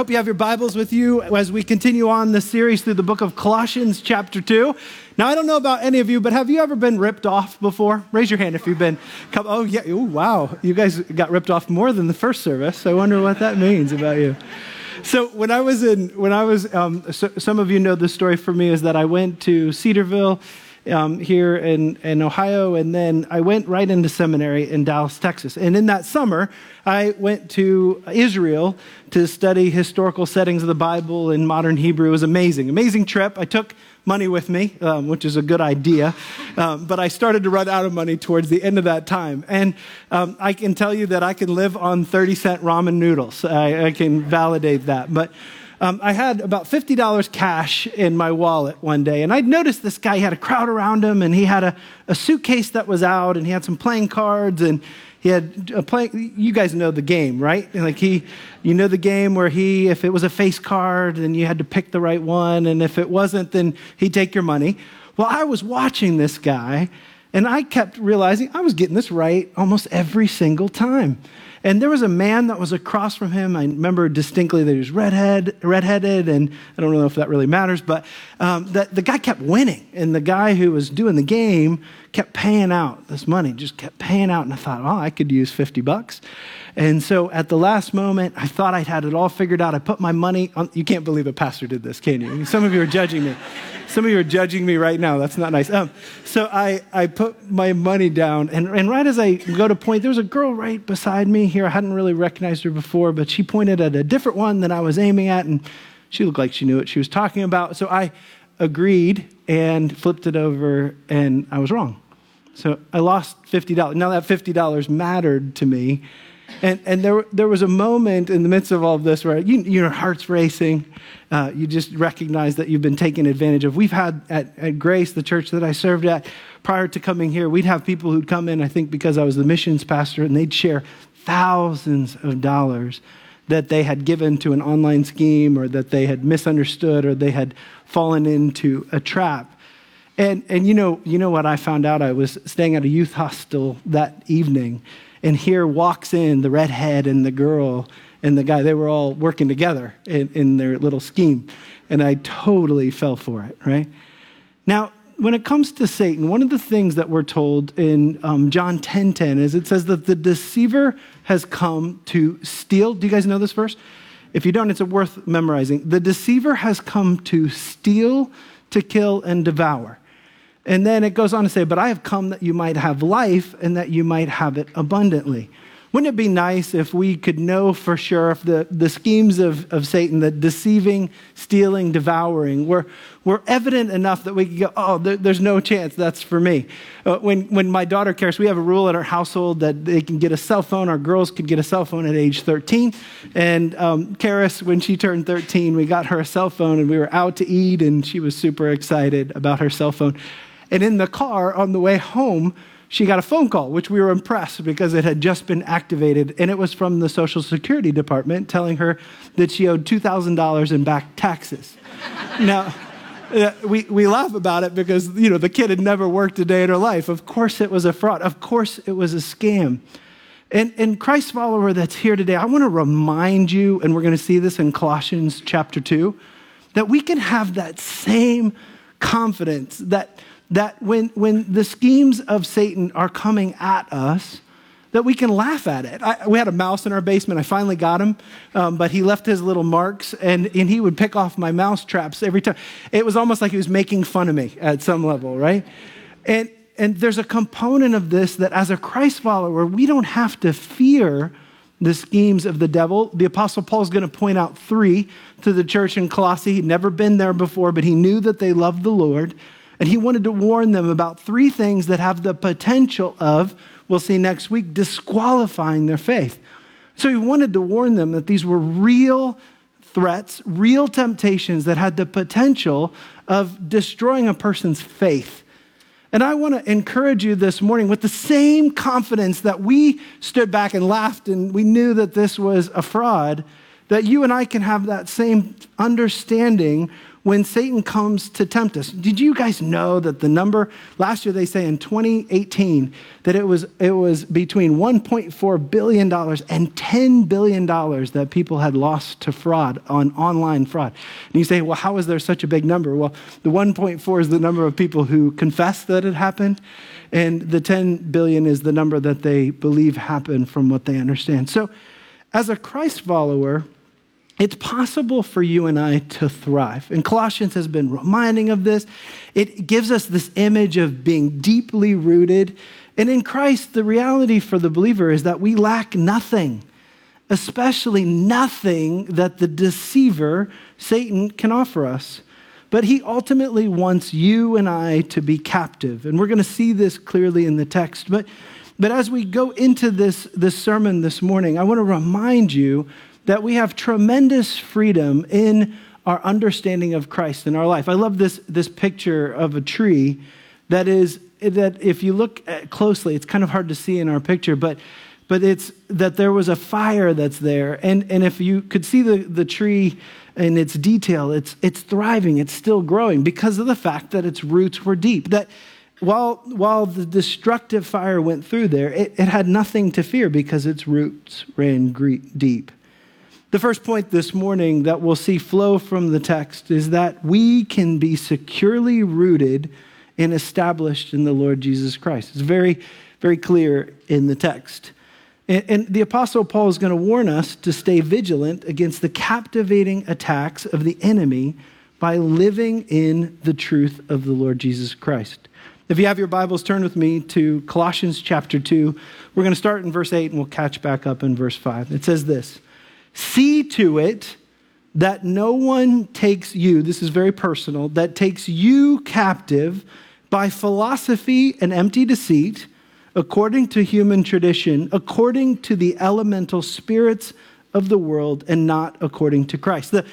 Hope you have your Bibles with you as we continue on the series through the book of Colossians, chapter 2. Now, I don't know about any of you, but have you ever been ripped off before? Raise your hand if you've been. Oh, yeah. Oh, wow. You guys got ripped off more than the first service. I wonder what that means about you. So when I was in, when I was, um, so, some of you know the story for me is that I went to Cedarville um, here in, in Ohio, and then I went right into seminary in Dallas, Texas. And in that summer, I went to Israel to study historical settings of the Bible in modern Hebrew. It was amazing, amazing trip. I took money with me, um, which is a good idea. Um, but I started to run out of money towards the end of that time. And um, I can tell you that I can live on 30 cent ramen noodles. I, I can validate that. But um, I had about $50 cash in my wallet one day, and I'd noticed this guy had a crowd around him, and he had a, a suitcase that was out, and he had some playing cards, and he had a play. You guys know the game, right? Like he, you know the game where he, if it was a face card, then you had to pick the right one, and if it wasn't, then he'd take your money. Well, I was watching this guy, and I kept realizing I was getting this right almost every single time. And there was a man that was across from him. I remember distinctly that he was redhead, redheaded, and I don't know if that really matters, but um, the guy kept winning. And the guy who was doing the game kept paying out this money, just kept paying out. And I thought, oh, I could use 50 bucks. And so at the last moment, I thought I'd had it all figured out. I put my money on, you can't believe a pastor did this, can you? Some of you are judging me. Some of you are judging me right now. That's not nice. Um, so I, I put my money down, and, and right as I go to point, there was a girl right beside me here. I hadn't really recognized her before, but she pointed at a different one than I was aiming at, and she looked like she knew what she was talking about. So I agreed and flipped it over, and I was wrong. So I lost $50. Now that $50 mattered to me. And, and there, there was a moment in the midst of all of this where you, your heart's racing. Uh, you just recognize that you've been taken advantage of. We've had at, at Grace, the church that I served at, prior to coming here, we'd have people who'd come in, I think because I was the missions pastor, and they'd share thousands of dollars that they had given to an online scheme or that they had misunderstood or they had fallen into a trap. And, and you, know, you know what I found out? I was staying at a youth hostel that evening and here walks in the redhead and the girl and the guy. They were all working together in, in their little scheme. And I totally fell for it, right? Now, when it comes to Satan, one of the things that we're told in um, John 10 10 is it says that the deceiver has come to steal. Do you guys know this verse? If you don't, it's worth memorizing. The deceiver has come to steal, to kill, and devour. And then it goes on to say, But I have come that you might have life and that you might have it abundantly. Wouldn't it be nice if we could know for sure if the, the schemes of, of Satan, the deceiving, stealing, devouring, were, were evident enough that we could go, oh, there, there's no chance that's for me. Uh, when, when my daughter Karis, we have a rule in our household that they can get a cell phone. Our girls could get a cell phone at age 13. And um, Karis, when she turned 13, we got her a cell phone and we were out to eat and she was super excited about her cell phone. And in the car on the way home, she got a phone call, which we were impressed because it had just been activated. And it was from the Social Security Department telling her that she owed $2,000 in back taxes. now, uh, we, we laugh about it because, you know, the kid had never worked a day in her life. Of course it was a fraud. Of course it was a scam. And, and Christ follower that's here today, I want to remind you, and we're going to see this in Colossians chapter 2, that we can have that same confidence that that when, when the schemes of Satan are coming at us, that we can laugh at it. I, we had a mouse in our basement. I finally got him, um, but he left his little marks, and, and he would pick off my mouse traps every time. It was almost like he was making fun of me at some level, right? And, and there's a component of this that as a Christ follower, we don't have to fear the schemes of the devil. The Apostle Paul is going to point out three to the church in Colossae. He'd never been there before, but he knew that they loved the Lord. And he wanted to warn them about three things that have the potential of, we'll see next week, disqualifying their faith. So he wanted to warn them that these were real threats, real temptations that had the potential of destroying a person's faith. And I want to encourage you this morning with the same confidence that we stood back and laughed and we knew that this was a fraud, that you and I can have that same understanding when Satan comes to tempt us. Did you guys know that the number last year they say in 2018 that it was it was between 1.4 billion dollars and 10 billion dollars that people had lost to fraud on online fraud. And you say, "Well, how is there such a big number?" Well, the 1.4 is the number of people who confess that it happened, and the 10 billion is the number that they believe happened from what they understand. So, as a Christ follower, it's possible for you and I to thrive. And Colossians has been reminding of this. It gives us this image of being deeply rooted. And in Christ, the reality for the believer is that we lack nothing, especially nothing that the deceiver, Satan, can offer us. But he ultimately wants you and I to be captive. And we're going to see this clearly in the text. But, but as we go into this, this sermon this morning, I want to remind you that we have tremendous freedom in our understanding of Christ in our life. I love this, this picture of a tree that is, that if you look closely, it's kind of hard to see in our picture, but, but it's that there was a fire that's there. And, and if you could see the, the tree in its detail, it's, it's thriving, it's still growing because of the fact that its roots were deep. That while, while the destructive fire went through there, it, it had nothing to fear because its roots ran deep. The first point this morning that we'll see flow from the text is that we can be securely rooted and established in the Lord Jesus Christ. It's very, very clear in the text. And, and the Apostle Paul is going to warn us to stay vigilant against the captivating attacks of the enemy by living in the truth of the Lord Jesus Christ. If you have your Bibles, turn with me to Colossians chapter 2. We're going to start in verse 8 and we'll catch back up in verse 5. It says this. See to it that no one takes you, this is very personal, that takes you captive by philosophy and empty deceit, according to human tradition, according to the elemental spirits of the world, and not according to Christ. The,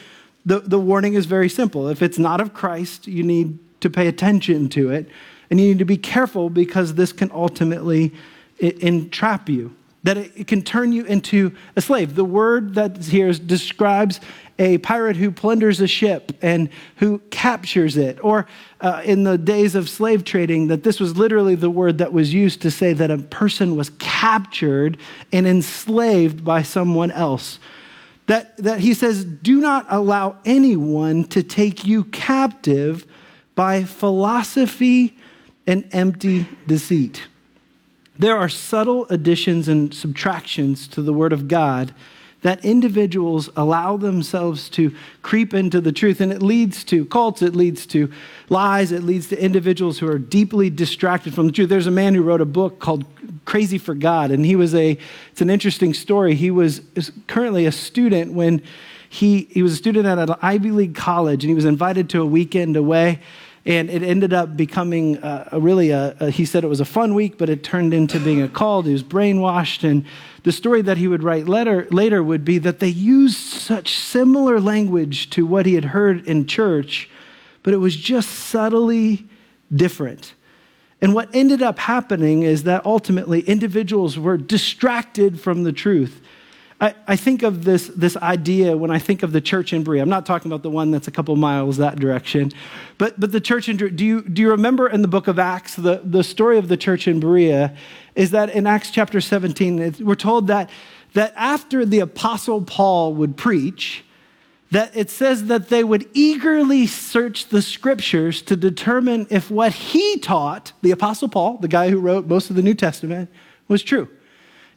the, the warning is very simple. If it's not of Christ, you need to pay attention to it, and you need to be careful because this can ultimately entrap you that it can turn you into a slave. The word that here describes a pirate who plunders a ship and who captures it. Or uh, in the days of slave trading, that this was literally the word that was used to say that a person was captured and enslaved by someone else. That, that he says, do not allow anyone to take you captive by philosophy and empty deceit. There are subtle additions and subtractions to the Word of God that individuals allow themselves to creep into the truth. And it leads to cults, it leads to lies, it leads to individuals who are deeply distracted from the truth. There's a man who wrote a book called Crazy for God, and he was a, it's an interesting story. He was currently a student when he, he was a student at an Ivy League college, and he was invited to a weekend away and it ended up becoming a, a really a, a, he said it was a fun week, but it turned into being a cult. He was brainwashed. And the story that he would write later, later would be that they used such similar language to what he had heard in church, but it was just subtly different. And what ended up happening is that ultimately individuals were distracted from the truth. I, I think of this, this idea when I think of the church in Berea. I'm not talking about the one that's a couple miles that direction, but, but the church in do you, do you remember in the book of Acts, the, the story of the church in Berea is that in Acts chapter 17, we're told that, that after the apostle Paul would preach, that it says that they would eagerly search the scriptures to determine if what he taught, the apostle Paul, the guy who wrote most of the New Testament, was true.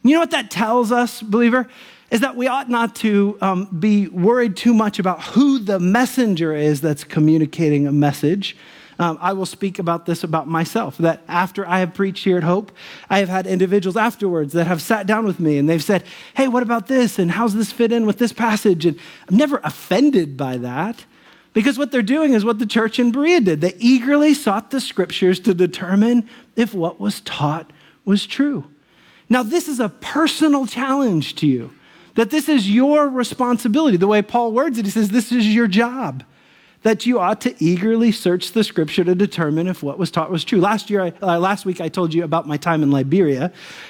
You know what that tells us, believer? Is that we ought not to um, be worried too much about who the messenger is that's communicating a message. Um, I will speak about this about myself that after I have preached here at Hope, I have had individuals afterwards that have sat down with me and they've said, Hey, what about this? And how's this fit in with this passage? And I'm never offended by that because what they're doing is what the church in Berea did. They eagerly sought the scriptures to determine if what was taught was true. Now, this is a personal challenge to you, that this is your responsibility. The way Paul words it, he says, This is your job. that you ought to eagerly search the scripture to determine if what was taught was true. Last year, I, uh, last week, I told you about my time in Liberia.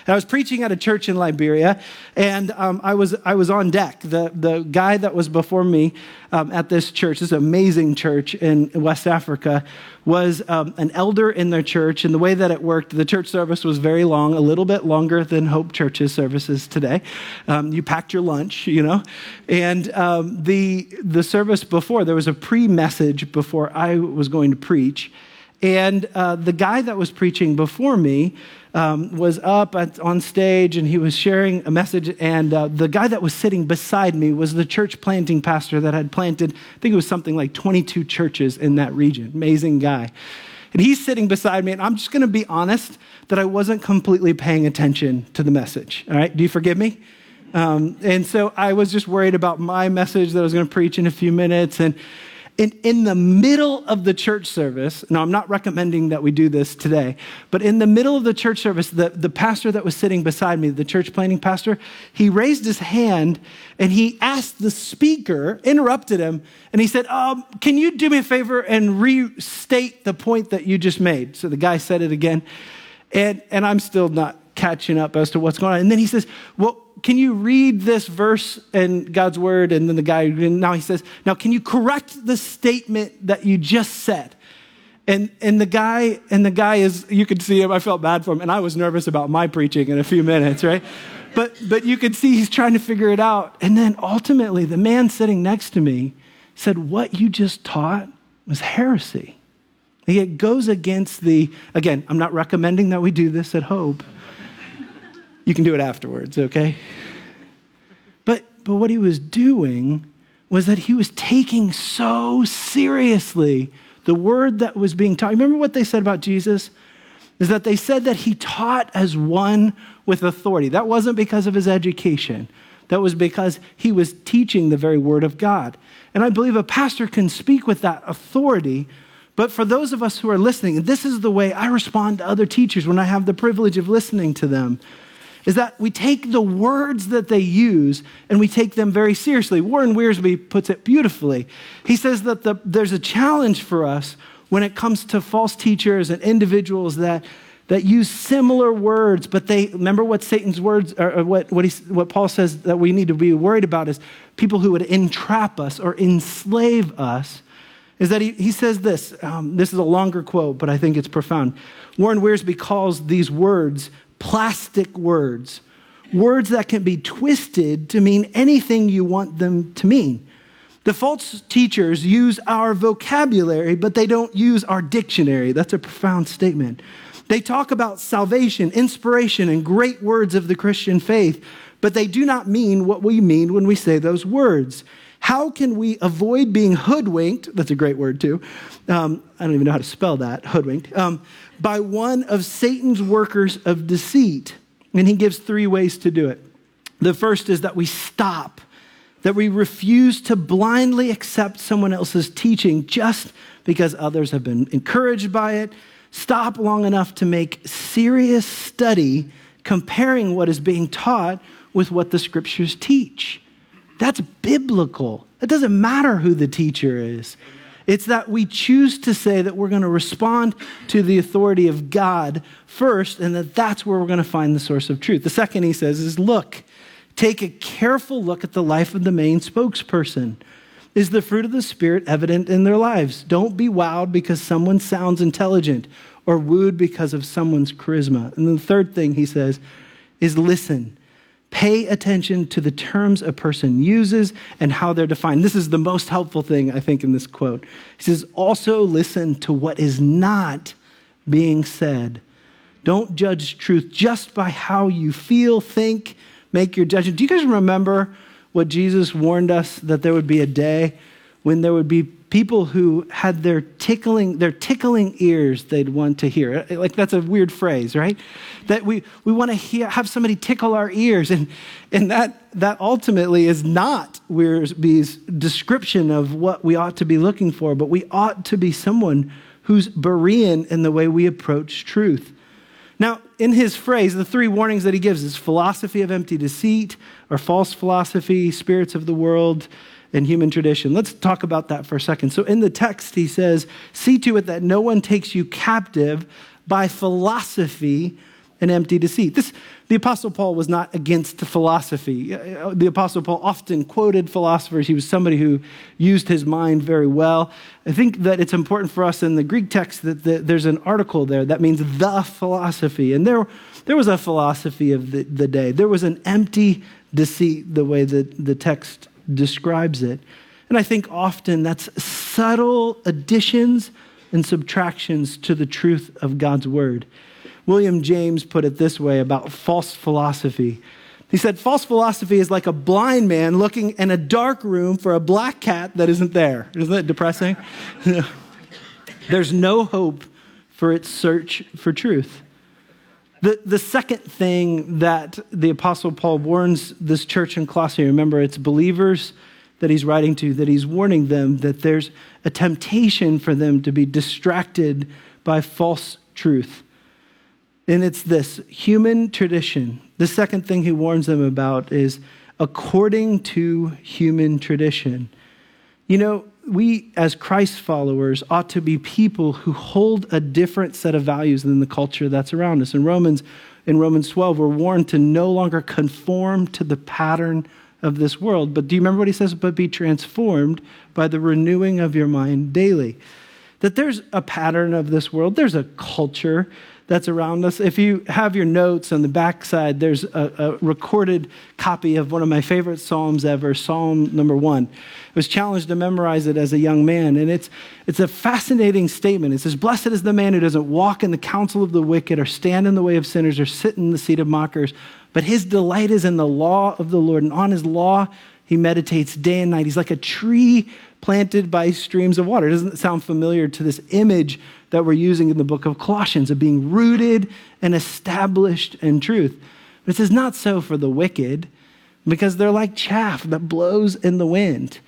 And I was preaching at a church in Liberia, and um, I was I was on deck. The the guy that was before me um, at this church, this amazing church in West Africa, was um, an elder in their church. And the way that it worked, the church service was very long, a little bit longer than Hope Church's services today. Um, you packed your lunch, you know, and um, the the service before there was a pre message before I was going to preach, and uh, the guy that was preaching before me um, was up at, on stage and he was sharing a message. And uh, the guy that was sitting beside me was the church planting pastor that had planted, I think it was something like 22 churches in that region. Amazing guy. And he's sitting beside me, and I'm just going to be honest that I wasn't completely paying attention to the message. All right, do you forgive me? Um, and so I was just worried about my message that I was going to preach in a few minutes. And in, in the middle of the church service, now I'm not recommending that we do this today, but in the middle of the church service, the, the pastor that was sitting beside me, the church planting pastor, he raised his hand and he asked the speaker, interrupted him, and he said, um, Can you do me a favor and restate the point that you just made? So the guy said it again, and, and I'm still not catching up as to what's going on. And then he says, Well, can you read this verse in God's word? And then the guy, now he says, Now, can you correct the statement that you just said? And, and the guy, and the guy is, you could see him, I felt bad for him, and I was nervous about my preaching in a few minutes, right? But, but you could see he's trying to figure it out. And then ultimately, the man sitting next to me said, What you just taught was heresy. It goes against the, again, I'm not recommending that we do this at Hope, you can do it afterwards, okay? But, but what he was doing was that he was taking so seriously the word that was being taught. Remember what they said about Jesus? Is that they said that he taught as one with authority. That wasn't because of his education, that was because he was teaching the very word of God. And I believe a pastor can speak with that authority. But for those of us who are listening, this is the way I respond to other teachers when I have the privilege of listening to them is that we take the words that they use and we take them very seriously. Warren Wiersbe puts it beautifully. He says that the, there's a challenge for us when it comes to false teachers and individuals that, that use similar words, but they remember what Satan's words, or what, what, he, what Paul says that we need to be worried about is people who would entrap us or enslave us. Is that he, he says this? Um, this is a longer quote, but I think it's profound. Warren Wiersbe calls these words plastic words, words that can be twisted to mean anything you want them to mean. The false teachers use our vocabulary, but they don't use our dictionary. That's a profound statement. They talk about salvation, inspiration, and great words of the Christian faith, but they do not mean what we mean when we say those words. How can we avoid being hoodwinked? That's a great word, too. Um, I don't even know how to spell that, hoodwinked. Um, by one of Satan's workers of deceit. And he gives three ways to do it. The first is that we stop, that we refuse to blindly accept someone else's teaching just because others have been encouraged by it. Stop long enough to make serious study comparing what is being taught with what the scriptures teach. That's biblical. It doesn't matter who the teacher is. It's that we choose to say that we're going to respond to the authority of God first, and that that's where we're going to find the source of truth. The second he says is look, take a careful look at the life of the main spokesperson. Is the fruit of the Spirit evident in their lives? Don't be wowed because someone sounds intelligent or wooed because of someone's charisma. And the third thing he says is listen. Pay attention to the terms a person uses and how they're defined. This is the most helpful thing, I think, in this quote. He says, also listen to what is not being said. Don't judge truth just by how you feel, think, make your judgment. Do you guys remember what Jesus warned us that there would be a day when there would be people who had their tickling their tickling ears they'd want to hear. Like that's a weird phrase right? That we, we want to hear, have somebody tickle our ears and, and that, that ultimately is not Wiersbe's description of what we ought to be looking for but we ought to be someone who's Berean in the way we approach truth. Now in his phrase the three warnings that he gives is philosophy of empty deceit or false philosophy spirits of the world and human tradition. Let's talk about that for a second. So, in the text, he says, See to it that no one takes you captive by philosophy and empty deceit. This, the Apostle Paul was not against philosophy. Uh, the Apostle Paul often quoted philosophers. He was somebody who used his mind very well. I think that it's important for us in the Greek text that the, there's an article there that means the philosophy. And there, there was a philosophy of the, the day, there was an empty deceit, the way that the text describes it. And I think often that's subtle additions and subtractions to the truth of God's word. William James put it this way about false philosophy. He said, False philosophy is like a blind man looking in a dark room for a black cat that isn't there. Isn't that depressing? There's no hope for its search for truth. The, the second thing that the Apostle Paul warns this church in Colossae, remember, it's believers that he's writing to, that he's warning them that there's a temptation for them to be distracted by false truth. And it's this human tradition. The second thing he warns them about is according to human tradition. You know, we as Christ followers ought to be people who hold a different set of values than the culture that's around us. In Romans, in Romans 12, we're warned to no longer conform to the pattern of this world. But do you remember what he says? But be transformed by the renewing of your mind daily. That there's a pattern of this world, there's a culture that's around us. If you have your notes on the backside, there's a, a, recorded copy of one of my favorite Psalms ever, Psalm number one. I was challenged to memorize it as a young man, and it's, it's a fascinating statement. It says, Blessed is the man who doesn't walk in the counsel of the wicked, or stand in the way of sinners, or sit in the seat of mockers, but his delight is in the law of the Lord, and on his law he meditates day and night. He's like a tree planted by streams of water. Doesn't sound familiar to this image that we're using in the book of Colossians of being rooted and established in truth. But it says, not so for the wicked, because they're like chaff that blows in the wind.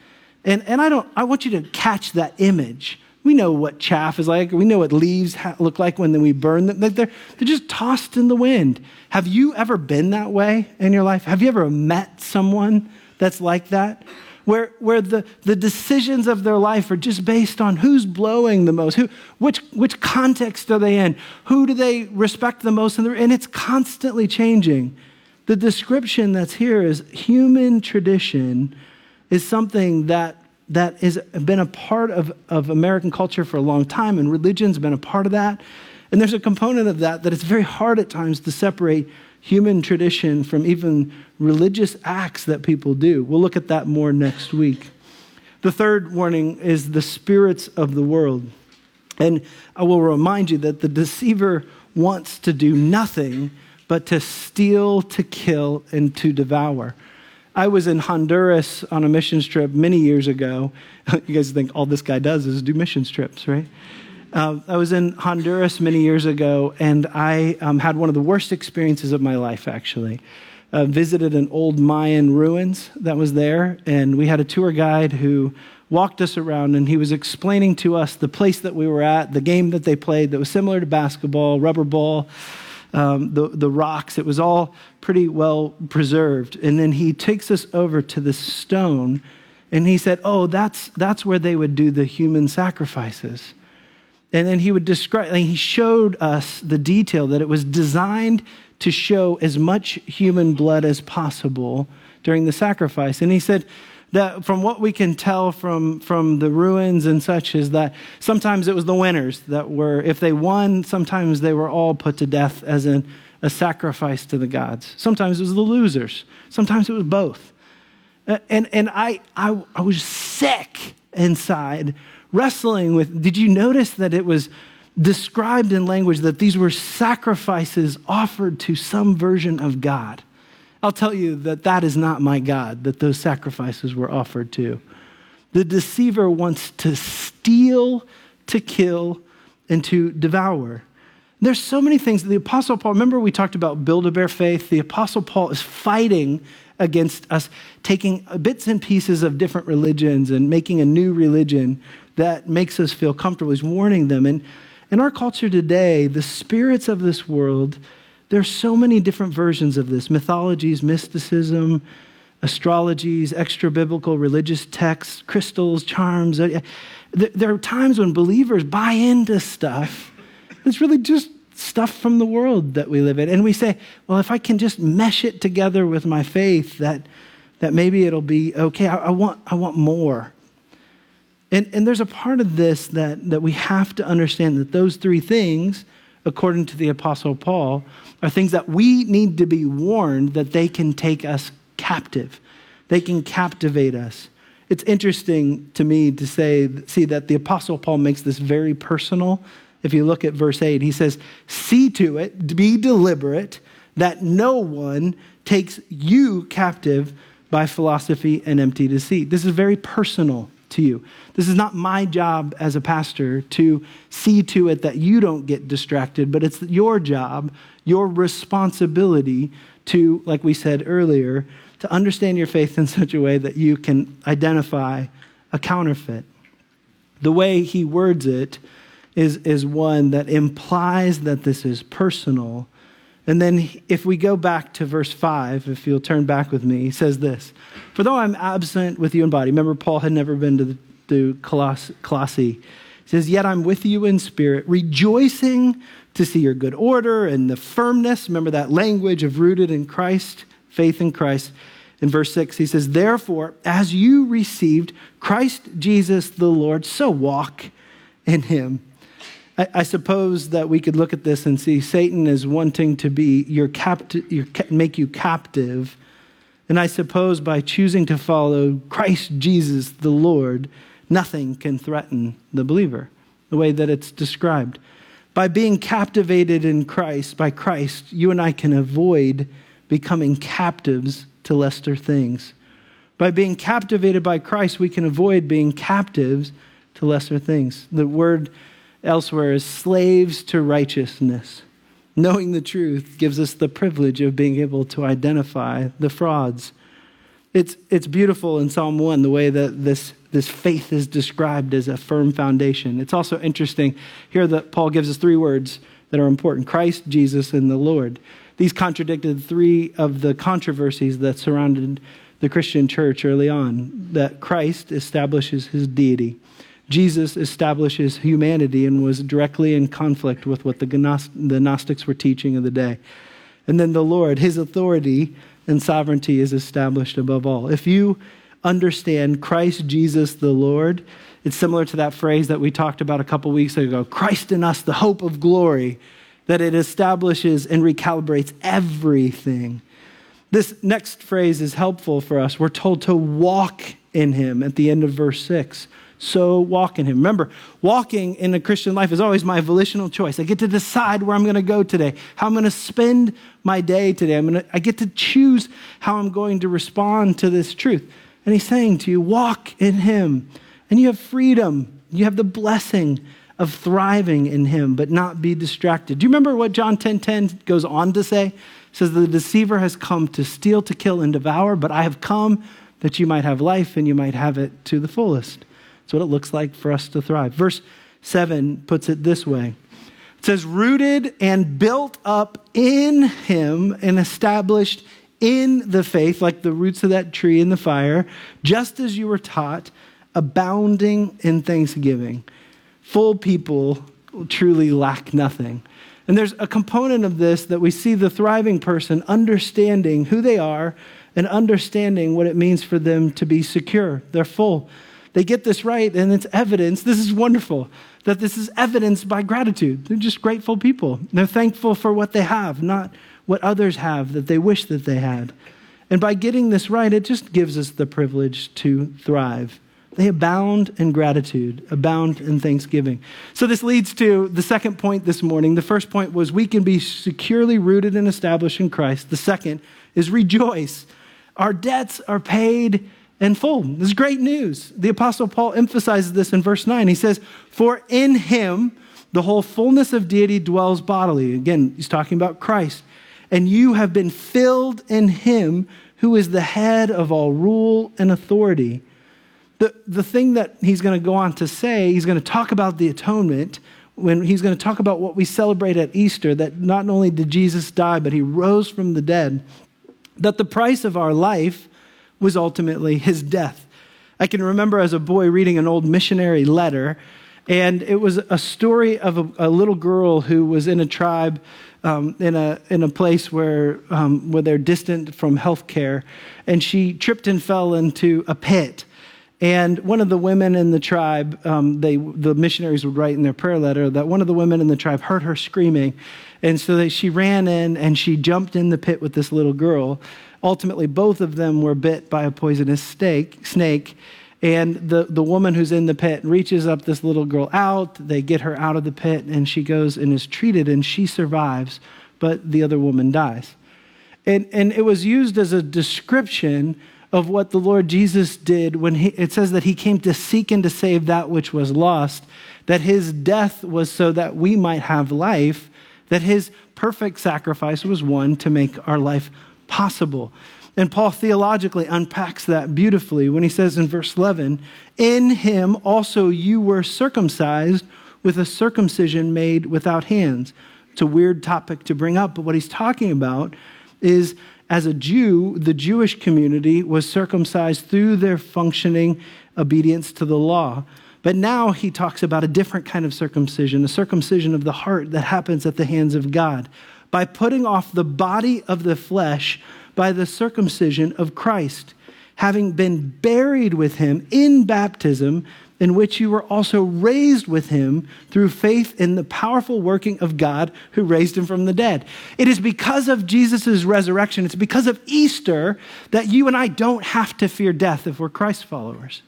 And, and I, don't, I want you to catch that image. We know what chaff is like. We know what leaves look like when we burn them. They're, they're just tossed in the wind. Have you ever been that way in your life? Have you ever met someone that's like that? Where, where the, the decisions of their life are just based on who's blowing the most, who, which, which context are they in, who do they respect the most, and, and it's constantly changing. The description that's here is human tradition is something that that has been a part of, of American culture for a long time, and religion's been a part of that. And there's a component of that that it's very hard at times to separate human tradition from even religious acts that people do. We'll look at that more next week. The third warning is the spirits of the world. And I will remind you that the deceiver wants to do nothing but to steal, to kill, and to devour. I was in Honduras on a missions trip many years ago. You guys think all this guy does is do missions trips, right? Uh, I was in Honduras many years ago, and I um, had one of the worst experiences of my life, actually. Uh, visited an old Mayan ruins that was there, and we had a tour guide who walked us around, and he was explaining to us the place that we were at, the game that they played that was similar to basketball, rubber ball, um, the, the rocks. It was all pretty well preserved. And then he takes us over to the stone, and he said, Oh, that's, that's where they would do the human sacrifices. And then he would describe, he showed us the detail that it was designed to show as much human blood as possible during the sacrifice. And he said that from what we can tell from, from the ruins and such is that sometimes it was the winners that were, if they won, sometimes they were all put to death as an, a sacrifice to the gods. Sometimes it was the losers. Sometimes it was both. And, and I, I, I was sick inside wrestling with. Did you notice that it was described in language that these were sacrifices offered to some version of God? I'll tell you that that is not my God that those sacrifices were offered to. The deceiver wants to steal, to kill, and to devour. There's so many things. The Apostle Paul, remember we talked about build a bear faith? The Apostle Paul is fighting against us taking bits and pieces of different religions and making a new religion that makes us feel comfortable. He's warning them. And in our culture today, the spirits of this world, there's so many different versions of this mythologies, mysticism, astrologies, extra biblical religious texts, crystals, charms. Uh, there are times when believers buy into stuff. It's really just stuff from the world that we live in. And we say, well, if I can just mesh it together with my faith, that, that maybe it'll be okay. I, I want, I want more. And, and there's a part of this that, that we have to understand that those three things, according to the Apostle Paul, are things that we need to be warned that they can take us captive. They can captivate us. It's interesting to me to say, see that the Apostle Paul makes this very personal. If you look at verse 8, he says, See to it, be deliberate, that no one takes you captive by philosophy and empty deceit. This is very personal to you. This is not my job as a pastor to see to it that you don't get distracted, but it's your job, your responsibility to, like we said earlier, to understand your faith in such a way that you can identify a counterfeit. The way he words it is, is one that implies that this is personal. And then, if we go back to verse 5, if you'll turn back with me, he says this For though I'm absent with you in body, remember, Paul had never been to, the, to Colossae. He says, Yet I'm with you in spirit, rejoicing to see your good order and the firmness. Remember that language of rooted in Christ, faith in Christ in verse 6, he says, Therefore, as you received Christ Jesus the Lord, so walk in him. I, I suppose that we could look at this and see Satan is wanting to be your captive, your, make you captive. And I suppose by choosing to follow Christ Jesus the Lord, nothing can threaten the believer, the way that it's described. By being captivated in Christ, by Christ, you and I can avoid becoming captives to lesser things. By being captivated by Christ, we can avoid being captives to lesser things. The word elsewhere as slaves to righteousness. Knowing the truth gives us the privilege of being able to identify the frauds. It's, it's beautiful in Psalm 1 the way that this, this faith is described as a firm foundation. It's also interesting here that Paul gives us three words that are important Christ, Jesus, and the Lord. These contradicted three of the controversies that surrounded the Christian church early on that Christ establishes his deity. Jesus establishes humanity and was directly in conflict with what the, the Gnostics were teaching of the day. And then the Lord, his authority and sovereignty is established above all. If you understand Christ Jesus the Lord, it's similar to that phrase that we talked about a couple weeks ago Christ in us, the hope of glory that it establishes and recalibrates everything. This next phrase is helpful for us. We're told to walk in him at the end of verse 6. So walk in him. Remember, walking in the Christian life is always my volitional choice. I get to decide where I'm going to go today, how I'm going to spend my day today. I'm going to, I get to choose how I'm going to respond to this truth. And he's saying to you, walk in him. And you have freedom, you have the blessing of thriving in him, but not be distracted. Do you remember what John 10:10 10, 10 goes on to say? It says the deceiver has come to steal, to kill, and devour, but I have come that you might have life and you might have it to the fullest. That's what it looks like for us to thrive. Verse 7 puts it this way. It says, rooted and built up in him and established in the faith, like the roots of that tree in the fire, just as you were taught, abounding in thanksgiving. Full people truly lack nothing. And there's a component of this that we see the thriving person understanding who they are and understanding what it means for them to be secure. They're full. They get this right, and it's evidence. This is wonderful that this is evidenced by gratitude. They're just grateful people. They're thankful for what they have, not what others have that they wish that they had. And by getting this right, it just gives us the privilege to thrive. They abound in gratitude, abound in thanksgiving. So, this leads to the second point this morning. The first point was we can be securely rooted and established in Christ. The second is rejoice. Our debts are paid in full. This is great news. The Apostle Paul emphasizes this in verse 9. He says, For in him the whole fullness of deity dwells bodily. Again, he's talking about Christ. And you have been filled in him who is the head of all rule and authority the, the thing that he's going to go on to say, he's going to talk about the atonement when he's going to talk about what we celebrate at Easter that not only did Jesus die, but he rose from the dead, that the price of our life was ultimately his death. I can remember as a boy reading an old missionary letter, and it was a story of a, a little girl who was in a tribe um, in, a, in a place where, um, where they're distant from health care, and she tripped and fell into a pit. And one of the women in the tribe, um, they, the missionaries would write in their prayer letter that one of the women in the tribe heard her screaming. And so they, she ran in and she jumped in the pit with this little girl. Ultimately, both of them were bit by a poisonous snake. snake and the, the woman who's in the pit reaches up this little girl out. They get her out of the pit, and she goes and is treated, and she survives, but the other woman dies. And, and it was used as a description of what the Lord Jesus did when he, it says that he came to seek and to save that which was lost, that his death was so that we might have life, that his perfect sacrifice was one to make our life possible. And Paul theologically unpacks that beautifully when he says in verse 11, In him also you were circumcised with a circumcision made without hands. It's a weird topic to bring up, but what he's talking about is as a Jew, the Jewish community was circumcised through their functioning obedience to the law. But now he talks about a different kind of circumcision, a circumcision of the heart that happens at the hands of God. By putting off the body of the flesh, by the circumcision of Christ, having been buried with him in baptism, in which you were also raised with him through faith in the powerful working of God who raised him from the dead. It is because of Jesus' resurrection, it's because of Easter that you and I don't have to fear death if we're Christ followers.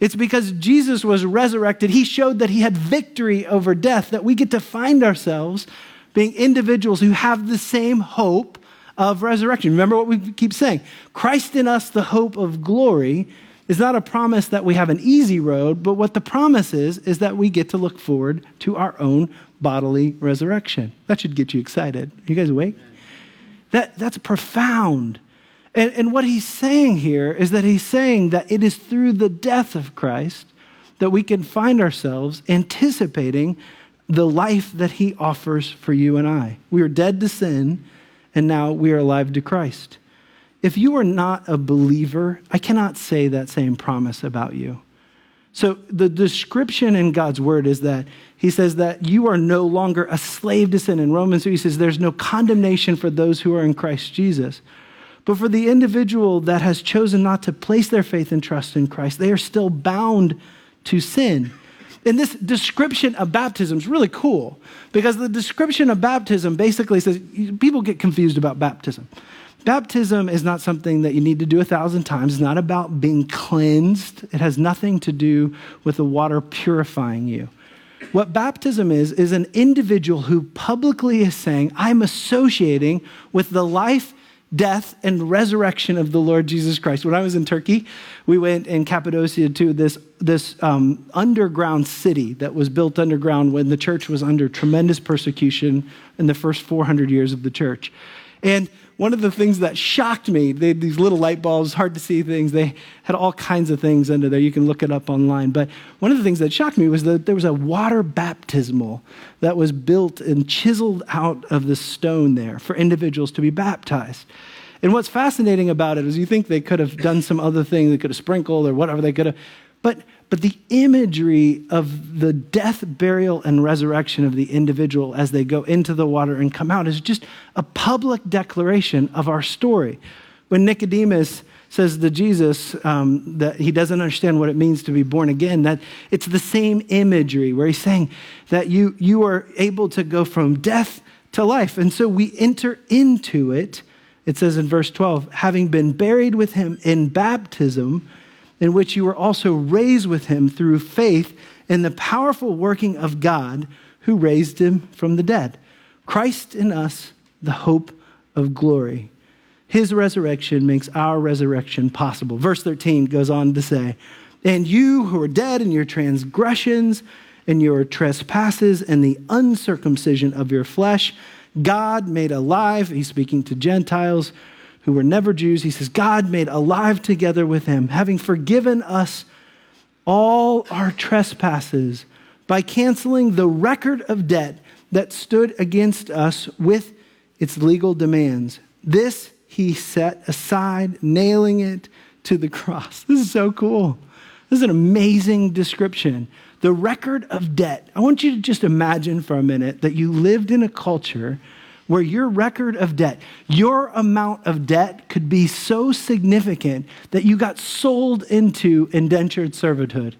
It's because Jesus was resurrected. He showed that he had victory over death, that we get to find ourselves being individuals who have the same hope of resurrection. Remember what we keep saying Christ in us, the hope of glory, is not a promise that we have an easy road, but what the promise is, is that we get to look forward to our own bodily resurrection. That should get you excited. You guys awake? That, that's profound. And, and what he's saying here is that he's saying that it is through the death of Christ that we can find ourselves anticipating the life that he offers for you and I. We are dead to sin and now we are alive to Christ. If you are not a believer, I cannot say that same promise about you. So, the description in God's word is that he says that you are no longer a slave to sin. In Romans, he says there's no condemnation for those who are in Christ Jesus. But for the individual that has chosen not to place their faith and trust in Christ, they are still bound to sin. And this description of baptism is really cool because the description of baptism basically says people get confused about baptism. Baptism is not something that you need to do a thousand times. It's not about being cleansed. It has nothing to do with the water purifying you. What baptism is, is an individual who publicly is saying, I'm associating with the life death, and resurrection of the Lord Jesus Christ. When I was in Turkey, we went in Cappadocia to this, this um, underground city that was built underground when the church was under tremendous persecution in the first 400 years of the church. And one of the things that shocked me, they had these little light bulbs, hard to see things. They had all kinds of things under there. You can look it up online. But one of the things that shocked me was that there was a water baptismal that was built and chiseled out of the stone there for individuals to be baptized. And what's fascinating about it is you think they could have done some other thing, they could have sprinkled or whatever they could have. But, but the imagery of the death, burial, and resurrection of the individual as they go into the water and come out is just a public declaration of our story. When Nicodemus says to Jesus um, that he doesn't understand what it means to be born again, that it's the same imagery where he's saying that you, you are able to go from death to life. And so we enter into it. It says in verse 12, having been buried with him in baptism in which you were also raised with him through faith in the powerful working of God who raised him from the dead. Christ in us, the hope of glory. His resurrection makes our resurrection possible. Verse 13 goes on to say, And you who are dead in your transgressions and your trespasses and the uncircumcision of your flesh, God made alive. He's speaking to Gentiles who were never Jews, he says, God made alive together with him, having forgiven us all our trespasses by canceling the record of debt that stood against us with its legal demands. This he set aside, nailing it to the cross. This is so cool. This is an amazing description. The record of debt. I want you to just imagine for a minute that you lived in a culture where your record of debt, your amount of debt could be so significant that you got sold into indentured servitude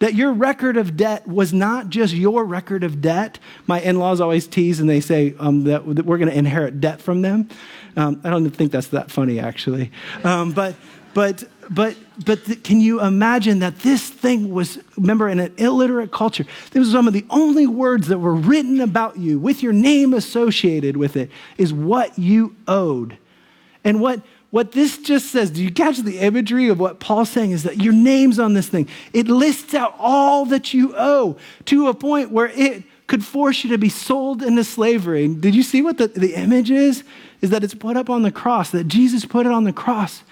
that your record of debt was not just your record of debt. My in laws always tease and they say um, that, that, we're going to inherit debt from them. Um, I don't think that's that funny, actually. Um, but, but, but, but can you imagine that this thing was, remember, in an illiterate culture, this was some of the only words that were written about you with your name associated with it, is what you owed. And what, what this just says, do you catch the imagery of what Paul's saying? Is that your name's on this thing. It lists out all that you owe to a point where it could force you to be sold into slavery. Did you see what the, the image is? Is that it's put up on the cross, that Jesus put it on the cross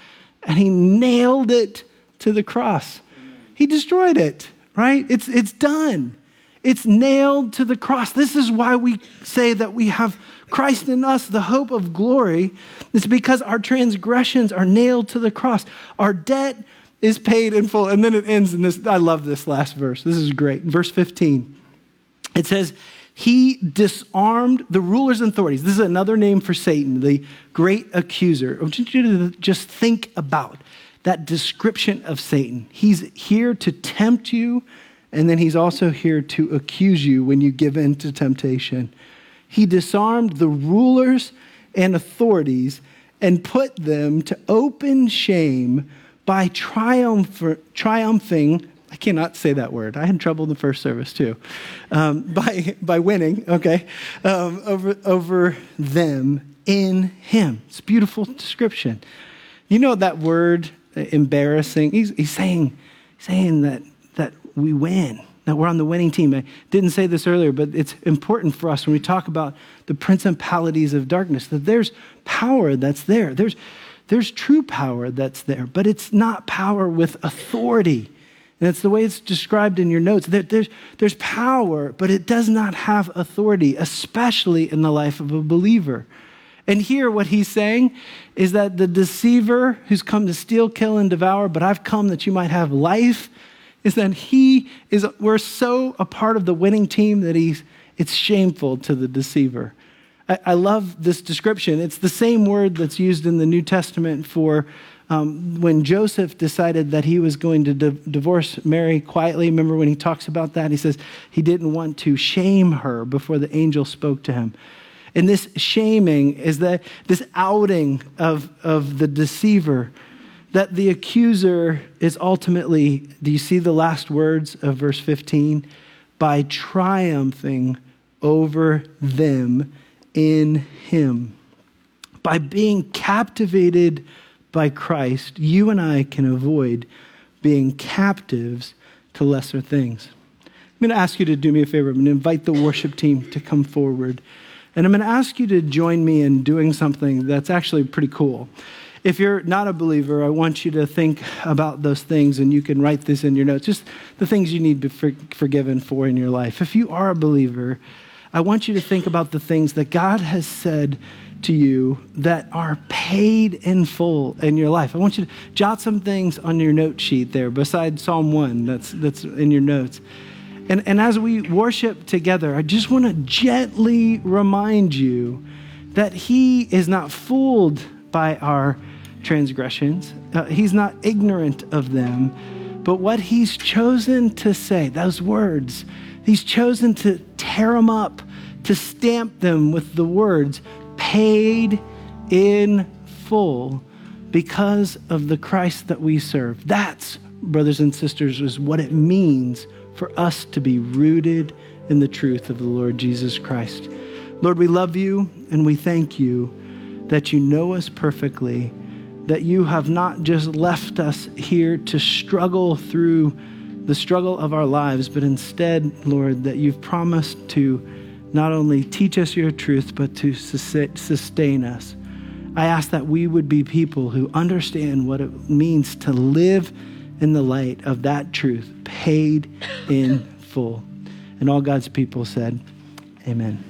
and he nailed it to the cross. He destroyed it, right? It's, it's done. It's nailed to the cross. This is why we say that we have Christ in us, the hope of glory. It's because our transgressions are nailed to the cross. Our debt is paid in full. And then it ends in this. I love this last verse. This is great. Verse 15. It says, He disarmed the rulers and authorities. This is another name for Satan, the great accuser. I want you to just think about that description of Satan. He's here to tempt you and then he's also here to accuse you when you give in to temptation. He disarmed the rulers and authorities and put them to open shame by triumph, triumphing. I cannot say that word. I had trouble in the first service too. Um, by, by winning, okay, um, over, over them in him. It's beautiful description. You know that word, embarrassing? He's, he's saying, saying that, that we win, that we're on the winning team. I didn't say this earlier, but it's important for us when we talk about the principalities of darkness that there's power that's there. There's, there's true power that's there, but it's not power with authority. And it's the way it's described in your notes. There, there's, there's power, but it does not have authority, especially in the life of a believer. And here, what he's saying is that the deceiver who's come to steal, kill, and devour, but I've come that you might have life is that he is, we're so a part of the winning team that he's, it's shameful to the deceiver. I, I love this description. It's the same word that's used in the New Testament for um, when Joseph decided that he was going to di- divorce Mary quietly. Remember when he talks about that? He says he didn't want to shame her before the angel spoke to him. And this shaming is that this outing of, of the deceiver that the accuser is ultimately, do you see the last words of verse 15? By triumphing over them in him. By being captivated by Christ, you and I can avoid being captives to lesser things. I'm going to ask you to do me a favor. I'm going to invite the worship team to come forward. And I'm going to ask you to join me in doing something that's actually pretty cool. If you're not a believer, I want you to think about those things and you can write this in your notes, just the things you need to be forgiven for in your life. If you are a believer, I want you to think about the things that God has said to you that are paid in full in your life. I want you to jot some things on your note sheet there beside Psalm 1 that's, that's in your notes. And, and as we worship together, I just want to gently remind you that He is not fooled by our transgressions. Uh, he's not ignorant of them. But what he's chosen to say, those words, he's chosen to tear them up, to stamp them with the words, paid in full because of the Christ that we serve. That's, brothers and sisters, is what it means for us to be rooted in the truth of the Lord Jesus Christ. Lord, we love you and we thank you that you know us perfectly, that you have not just left us here to struggle through the struggle of our lives, but instead, Lord, that you've promised to not only teach us your truth, but to sustain us. I ask that we would be people who understand what it means to live in the light of that truth, paid in full. And all God's people said, Amen.